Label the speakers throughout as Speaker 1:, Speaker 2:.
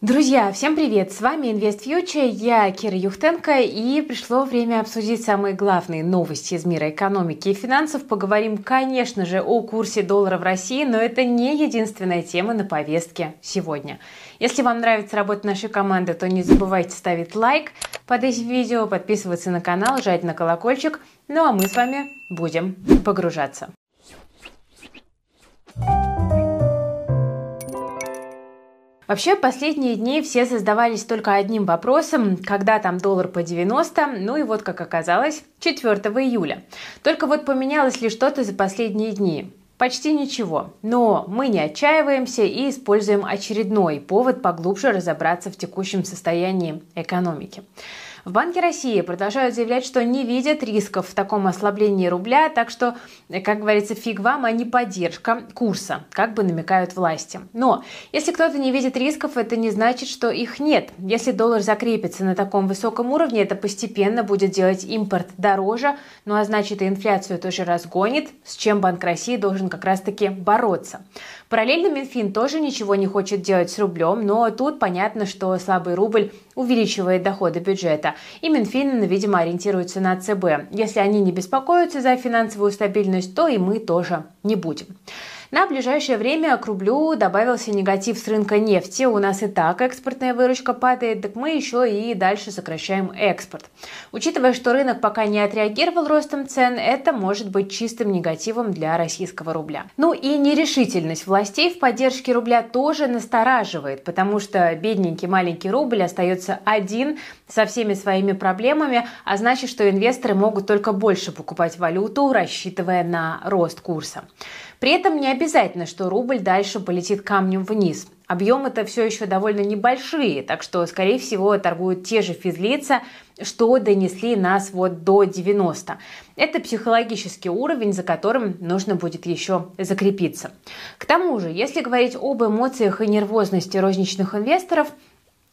Speaker 1: Друзья, всем привет! С вами Invest Future, я Кира Юхтенко, и пришло время обсудить самые главные новости из мира экономики и финансов. Поговорим, конечно же, о курсе доллара в России, но это не единственная тема на повестке сегодня. Если вам нравится работа нашей команды, то не забывайте ставить лайк под этим видео, подписываться на канал, жать на колокольчик. Ну а мы с вами будем погружаться. Вообще, последние дни все создавались только одним вопросом, когда там доллар по 90, ну и вот, как оказалось, 4 июля. Только вот поменялось ли что-то за последние дни? Почти ничего. Но мы не отчаиваемся и используем очередной повод поглубже разобраться в текущем состоянии экономики. В Банке России продолжают заявлять, что не видят рисков в таком ослаблении рубля, так что, как говорится, фиг вам, а не поддержка курса, как бы намекают власти. Но если кто-то не видит рисков, это не значит, что их нет. Если доллар закрепится на таком высоком уровне, это постепенно будет делать импорт дороже, ну а значит и инфляцию тоже разгонит, с чем Банк России должен как раз-таки бороться. Параллельно Минфин тоже ничего не хочет делать с рублем, но тут понятно, что слабый рубль увеличивает доходы бюджета. И Минфин, видимо, ориентируется на ЦБ. Если они не беспокоятся за финансовую стабильность, то и мы тоже не будем. На ближайшее время к рублю добавился негатив с рынка нефти. У нас и так экспортная выручка падает, так мы еще и дальше сокращаем экспорт. Учитывая, что рынок пока не отреагировал ростом цен, это может быть чистым негативом для российского рубля. Ну и нерешительность властей в поддержке рубля тоже настораживает, потому что бедненький маленький рубль остается один со всеми своими проблемами, а значит, что инвесторы могут только больше покупать валюту, рассчитывая на рост курса. При этом не обязательно, что рубль дальше полетит камнем вниз. Объемы-то все еще довольно небольшие, так что, скорее всего, торгуют те же физлица, что донесли нас вот до 90. Это психологический уровень, за которым нужно будет еще закрепиться. К тому же, если говорить об эмоциях и нервозности розничных инвесторов –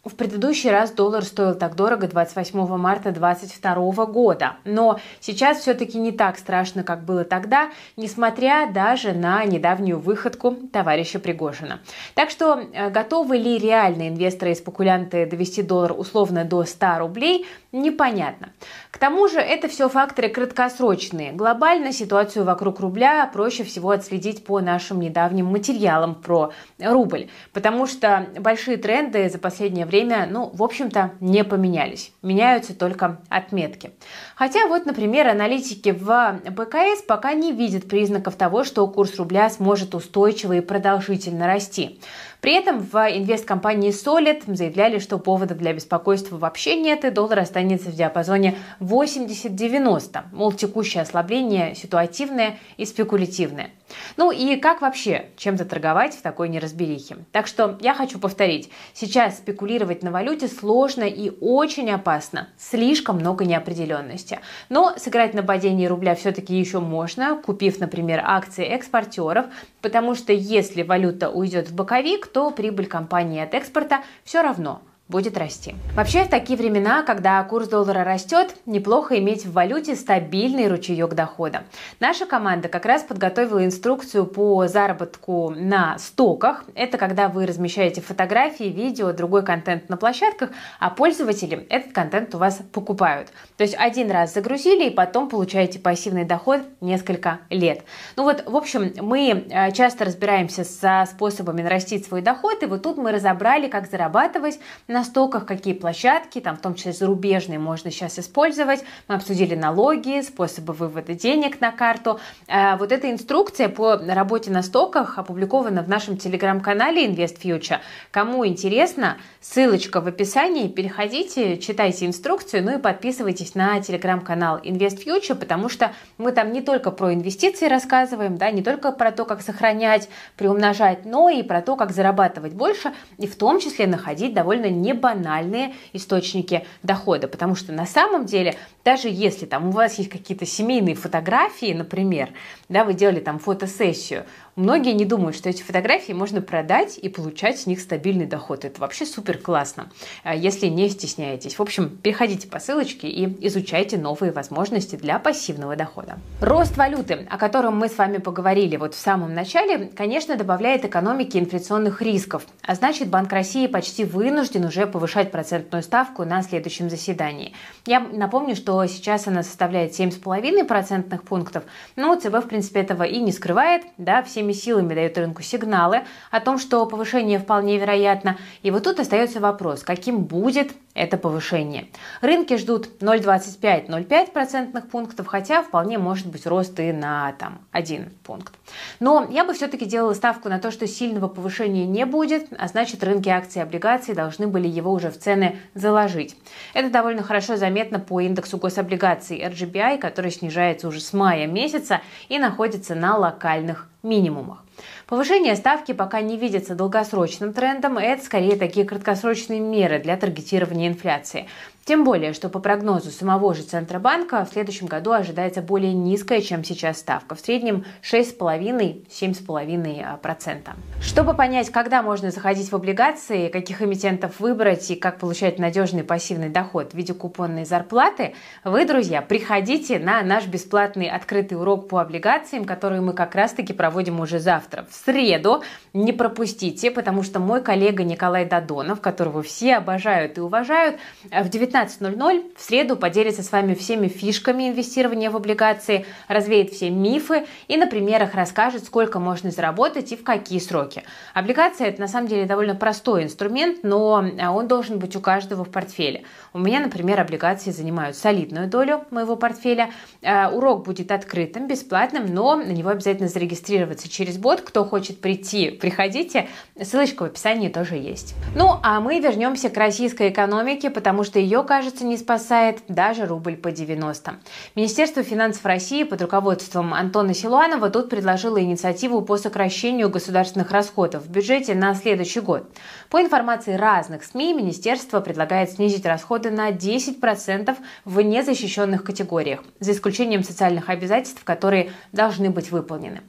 Speaker 1: в предыдущий раз доллар стоил так дорого 28 марта 2022 года, но сейчас все-таки не так страшно, как было тогда, несмотря даже на недавнюю выходку товарища Пригожина. Так что э, готовы ли реальные инвесторы и спекулянты довести доллар условно до 100 рублей, непонятно. К тому же это все факторы краткосрочные. Глобально ситуацию вокруг рубля проще всего отследить по нашим недавним материалам про рубль, потому что большие тренды за последнее время ну, в общем-то, не поменялись. Меняются только отметки. Хотя вот, например, аналитики в БКС пока не видят признаков того, что курс рубля сможет устойчиво и продолжительно расти. При этом в инвесткомпании Solid заявляли, что поводов для беспокойства вообще нет, и доллар останется в диапазоне 80-90. Мол, текущее ослабление ситуативное и спекулятивное. Ну и как вообще чем-то торговать в такой неразберихе? Так что я хочу повторить. Сейчас спекулировать на валюте сложно и очень опасно. Слишком много неопределенности. Но сыграть на падении рубля все-таки еще можно, купив, например, акции экспортеров, потому что если валюта уйдет в боковик, то прибыль компании от экспорта все равно будет расти. Вообще, в такие времена, когда курс доллара растет, неплохо иметь в валюте стабильный ручеек дохода. Наша команда как раз подготовила инструкцию по заработку на стоках. Это когда вы размещаете фотографии, видео, другой контент на площадках, а пользователи этот контент у вас покупают. То есть один раз загрузили и потом получаете пассивный доход несколько лет. Ну вот, в общем, мы э, часто разбираемся со способами нарастить свой доход, и вот тут мы разобрали, как зарабатывать на стоках, какие площадки, там в том числе зарубежные, можно сейчас использовать. Мы обсудили налоги, способы вывода денег на карту. Э, вот эта инструкция по работе на стоках опубликована в нашем телеграм-канале Invest Future. Кому интересно, ссылочка в описании. Переходите, читайте инструкцию, ну и подписывайтесь на телеграм-канал Invest Future, потому что мы там не только про инвестиции рассказываем, да, не только про то, как сохранять, приумножать, но и про то, как зарабатывать больше, и в том числе находить довольно не банальные источники дохода, потому что на самом деле даже если там у вас есть какие-то семейные фотографии, например, да, вы делали там фотосессию, Многие не думают, что эти фотографии можно продать и получать с них стабильный доход. Это вообще супер классно, а, если не стесняетесь. В общем, переходите по ссылочке и изучайте новые возможности для пассивного дохода. Рост валюты, о котором мы с вами поговорили вот в самом начале, конечно, добавляет экономике инфляционных рисков. А значит, Банк России почти вынужден уже повышать процентную ставку на следующем заседании. Я напомню, что сейчас она составляет 7,5 процентных пунктов, но ЦБ, в принципе, этого и не скрывает. Да, всеми силами дает рынку сигналы о том, что повышение вполне вероятно. И вот тут остается вопрос, каким будет это повышение. Рынки ждут 0,25-0,5 процентных пунктов, хотя вполне может быть рост и на там, 1 пункт. Но я бы все-таки делала ставку на то, что сильного повышения не будет, а значит рынки акций и облигаций должны были его уже в цены заложить. Это довольно хорошо заметно по индексу гособлигаций RGBI, который снижается уже с мая месяца и находится на локальных минимумах. Повышение ставки пока не видится долгосрочным трендом, это скорее такие краткосрочные меры для таргетирования инфляции. Тем более, что по прогнозу самого же Центробанка в следующем году ожидается более низкая, чем сейчас ставка. В среднем 6,5-7,5%. Чтобы понять, когда можно заходить в облигации, каких эмитентов выбрать и как получать надежный пассивный доход в виде купонной зарплаты, вы, друзья, приходите на наш бесплатный открытый урок по облигациям, который мы как раз-таки проводим уже завтра, в среду. Не пропустите, потому что мой коллега Николай Дадонов, которого все обожают и уважают, в 19 19.00 в среду поделится с вами всеми фишками инвестирования в облигации, развеет все мифы и на примерах расскажет, сколько можно заработать и в какие сроки. Облигация – это на самом деле довольно простой инструмент, но а, он должен быть у каждого в портфеле. У меня, например, облигации занимают солидную долю моего портфеля. А, урок будет открытым, бесплатным, но на него обязательно зарегистрироваться через бот. Хочет прийти, приходите. Ссылочка в описании тоже есть. Ну, а мы вернемся к российской экономике, потому что ее кажется, не спасает даже рубль по 90. Министерство финансов России под руководством Антона Силуанова тут предложило инициативу по сокращению государственных расходов в бюджете на следующий год. По информации разных СМИ, министерство предлагает снизить расходы на 10% в незащищенных категориях, за исключением социальных обязательств, которые должны быть выполнены.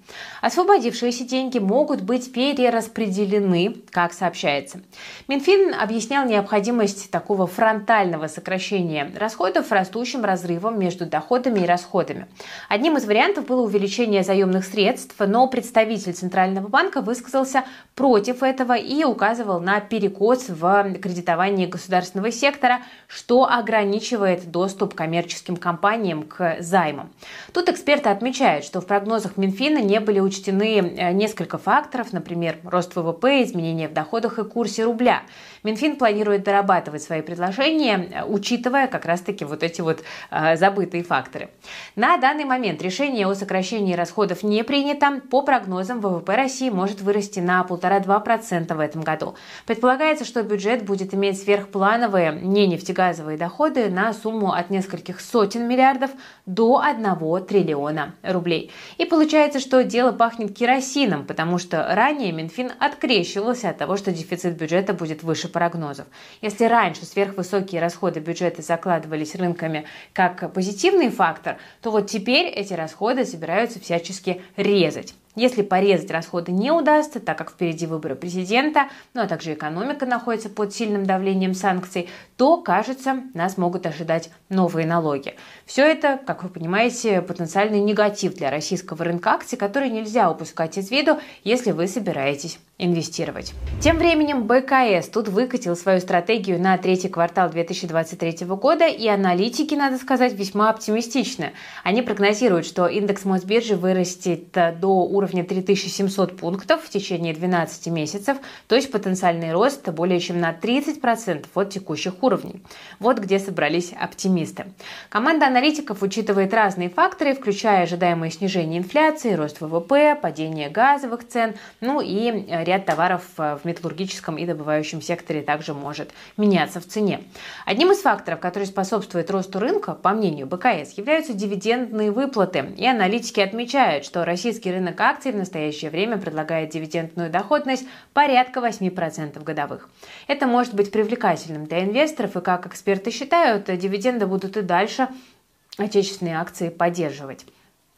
Speaker 1: Освободившиеся деньги могут быть перераспределены, как сообщается. Минфин объяснял необходимость такого фронтального сокращения расходов растущим разрывом между доходами и расходами. Одним из вариантов было увеличение заемных средств, но представитель Центрального банка высказался против этого и указывал на перекос в кредитовании государственного сектора, что ограничивает доступ коммерческим компаниям к займам. Тут эксперты отмечают, что в прогнозах Минфина не были учтены э, несколько факторов, например, рост ВВП, изменения в доходах и курсе рубля. Минфин планирует дорабатывать свои предложения, Э, учитывая как раз-таки вот эти вот э, забытые факторы. На данный момент решение о сокращении расходов не принято. По прогнозам ВВП России может вырасти на 1,5-2% в этом году. Предполагается, что бюджет будет иметь сверхплановые не нефтегазовые доходы на сумму от нескольких сотен миллиардов до 1 триллиона рублей. И получается, что дело пахнет керосином, потому что ранее Минфин открещивался от того, что дефицит бюджета будет выше прогнозов. Если раньше сверхвысокие расходы бюджета закладывались рынками как позитивный фактор, то вот теперь эти расходы собираются всячески резать. Если порезать расходы не удастся, так как впереди выборы президента, ну а также экономика находится под сильным давлением санкций, то, кажется, нас могут ожидать новые налоги. Все это, как вы понимаете, потенциальный негатив для российского рынка акций, который нельзя упускать из виду, если вы собираетесь инвестировать. Тем временем БКС тут выкатил свою стратегию на третий квартал 2023 года, и аналитики, надо сказать, весьма оптимистичны. Они прогнозируют, что индекс Мосбиржи вырастет до уровня 3700 пунктов в течение 12 месяцев, то есть потенциальный рост более чем на 30% от текущих уровней. Вот где собрались оптимисты. Команда аналитиков учитывает разные факторы, включая ожидаемое снижение инфляции, рост ВВП, падение газовых цен, ну и э, ряд товаров э, в металлургическом и добывающем секторе также может меняться в цене. Одним из факторов, который способствует росту рынка, по мнению БКС, являются дивидендные выплаты. И аналитики отмечают, что российский рынок акций в настоящее время предлагает дивидендную доходность порядка 8% годовых. Это может быть привлекательным для инвесторов, и, как эксперты считают, дивиденды будут и дальше отечественные акции поддерживать.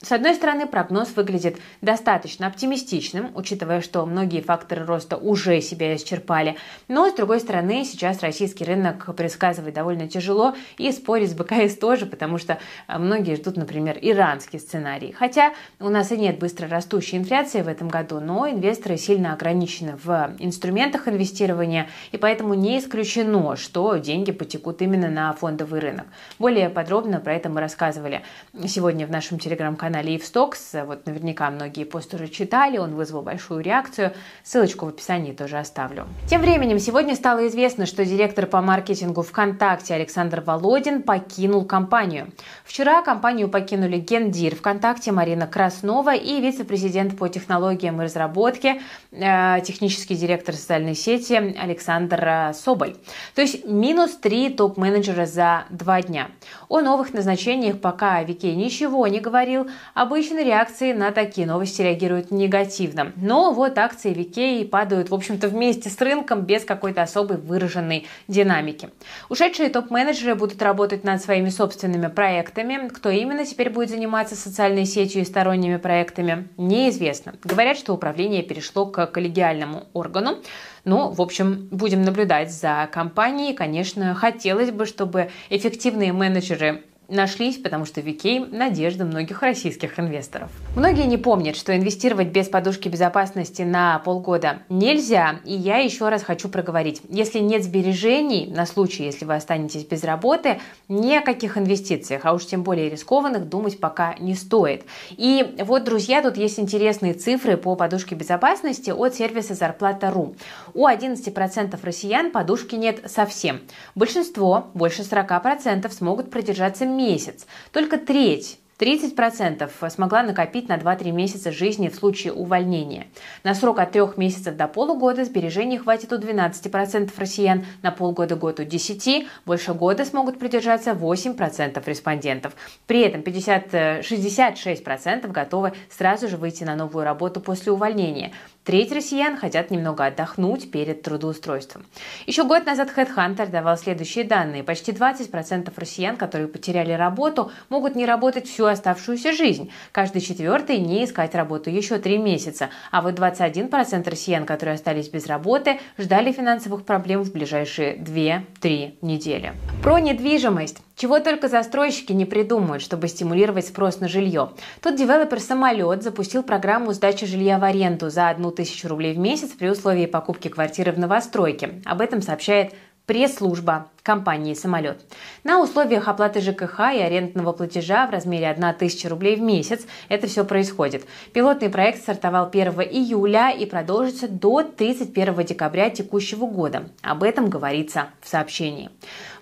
Speaker 1: С одной стороны, прогноз выглядит достаточно оптимистичным, учитывая, что многие факторы роста уже себя исчерпали. Но, с другой стороны, сейчас российский рынок предсказывать довольно тяжело, и спорить с БКС тоже, потому что э, многие ждут, например, иранский сценарий. Хотя у нас и нет быстро растущей инфляции в этом году, но инвесторы сильно ограничены в инструментах инвестирования, и поэтому не исключено, что деньги потекут именно на фондовый рынок. Более подробно про это мы рассказывали сегодня в нашем телеграм-канале канале Ивстокс. Вот наверняка многие пост уже читали, он вызвал большую реакцию. Ссылочку в описании тоже оставлю. Тем временем сегодня стало известно, что директор по маркетингу ВКонтакте Александр Володин покинул компанию. Вчера компанию покинули гендир ВКонтакте Марина Краснова и вице-президент по технологиям и разработке, э, технический директор социальной сети Александр э, Соболь. То есть минус три топ-менеджера за два дня. О новых назначениях пока Викей ничего не говорил, Обычно реакции на такие новости реагируют негативно. Но вот акции Викеи падают, в общем-то, вместе с рынком без какой-то особой выраженной динамики. Ушедшие топ-менеджеры будут работать над своими собственными проектами. Кто именно теперь будет заниматься социальной сетью и сторонними проектами, неизвестно. Говорят, что управление перешло к коллегиальному органу. Ну, в общем, будем наблюдать за компанией. Конечно, хотелось бы, чтобы эффективные менеджеры нашлись, потому что Викей – надежда многих российских инвесторов. Многие не помнят, что инвестировать без подушки безопасности на полгода нельзя, и я еще раз хочу проговорить. Если нет сбережений, на случай, если вы останетесь без работы, ни о каких инвестициях, а уж тем более рискованных, думать пока не стоит. И вот, друзья, тут есть интересные цифры по подушке безопасности от сервиса Зарплата.ру. У 11% россиян подушки нет совсем. Большинство, больше 40%, смогут продержаться месяц. Только треть 30% смогла накопить на 2-3 месяца жизни в случае увольнения. На срок от 3 месяцев до полугода сбережений хватит у 12% россиян, на полгода-год у 10%, больше года смогут придержаться 8% респондентов. При этом 50, 66% готовы сразу же выйти на новую работу после увольнения. Треть россиян хотят немного отдохнуть перед трудоустройством. Еще год назад HeadHunter давал следующие данные. Почти 20% россиян, которые потеряли работу, могут не работать всю оставшуюся жизнь. Каждый четвертый не искать работу еще три месяца. А вот 21% россиян, которые остались без работы, ждали финансовых проблем в ближайшие 2-3 недели. Про недвижимость. Чего только застройщики не придумают, чтобы стимулировать спрос на жилье. Тут девелопер «Самолет» запустил программу сдачи жилья в аренду за одну тысячу рублей в месяц при условии покупки квартиры в новостройке. Об этом сообщает пресс-служба компании «Самолет». На условиях оплаты ЖКХ и арендного платежа в размере 1 тысяча рублей в месяц это все происходит. Пилотный проект стартовал 1 июля и продолжится до 31 декабря текущего года. Об этом говорится в сообщении.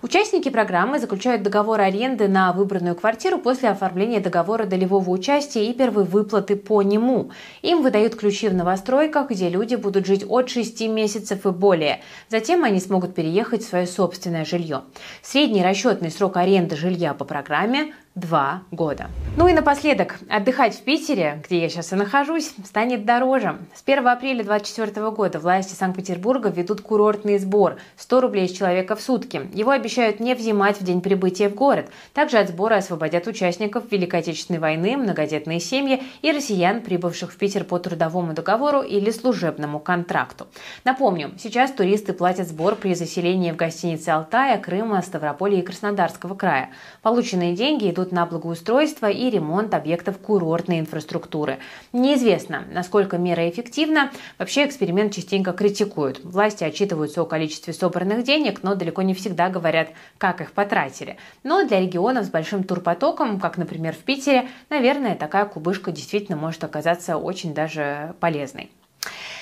Speaker 1: Участники программы заключают договор аренды на выбранную квартиру после оформления договора долевого участия и первой выплаты по нему. Им выдают ключи в новостройках, где люди будут жить от 6 месяцев и более. Затем они смогут переехать в свое собственное жилье жилье. Средний расчетный срок аренды жилья по программе два года. Ну и напоследок, отдыхать в Питере, где я сейчас и нахожусь, станет дороже. С 1 апреля 2024 года власти Санкт-Петербурга ведут курортный сбор 100 рублей с человека в сутки. Его обещают не взимать в день прибытия в город. Также от сбора освободят участников Великой Отечественной войны, многодетные семьи и россиян, прибывших в Питер по трудовому договору или служебному контракту. Напомню, сейчас туристы платят сбор при заселении в гостинице Алтая, Крыма, Ставрополя и Краснодарского края. Полученные деньги идут на благоустройство и ремонт объектов курортной инфраструктуры. Неизвестно, насколько мера эффективна. Вообще эксперимент частенько критикуют. Власти отчитываются о количестве собранных денег, но далеко не всегда говорят, как их потратили. Но для регионов с большим турпотоком, как, например, в Питере, наверное, такая кубышка действительно может оказаться очень даже полезной.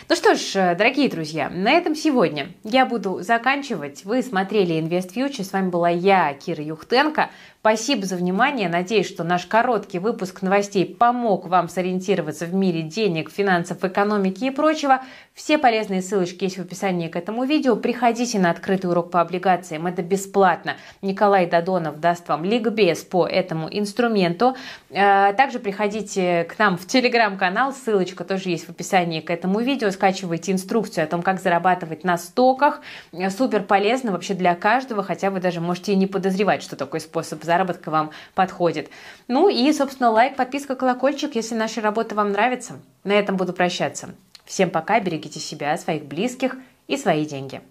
Speaker 1: Ну что ж, дорогие друзья, на этом сегодня я буду заканчивать. Вы смотрели Invest Future, с вами была я, Кира Юхтенко. Спасибо за внимание. Надеюсь, что наш короткий выпуск новостей помог вам сориентироваться в мире денег, финансов, экономики и прочего. Все полезные ссылочки есть в описании к этому видео. Приходите на открытый урок по облигациям. Это бесплатно. Николай Дадонов даст вам ликбез по этому инструменту. Э, также приходите к нам в телеграм-канал. Ссылочка тоже есть в описании к этому видео. скачивайте инструкцию о том, как зарабатывать на стоках. Супер полезно вообще для каждого, хотя вы даже можете и не подозревать, что такой способ заработка вам подходит. Ну и, собственно, лайк, подписка, колокольчик, если наша работа вам нравится. На этом буду прощаться. Всем пока, берегите себя, своих близких и свои деньги.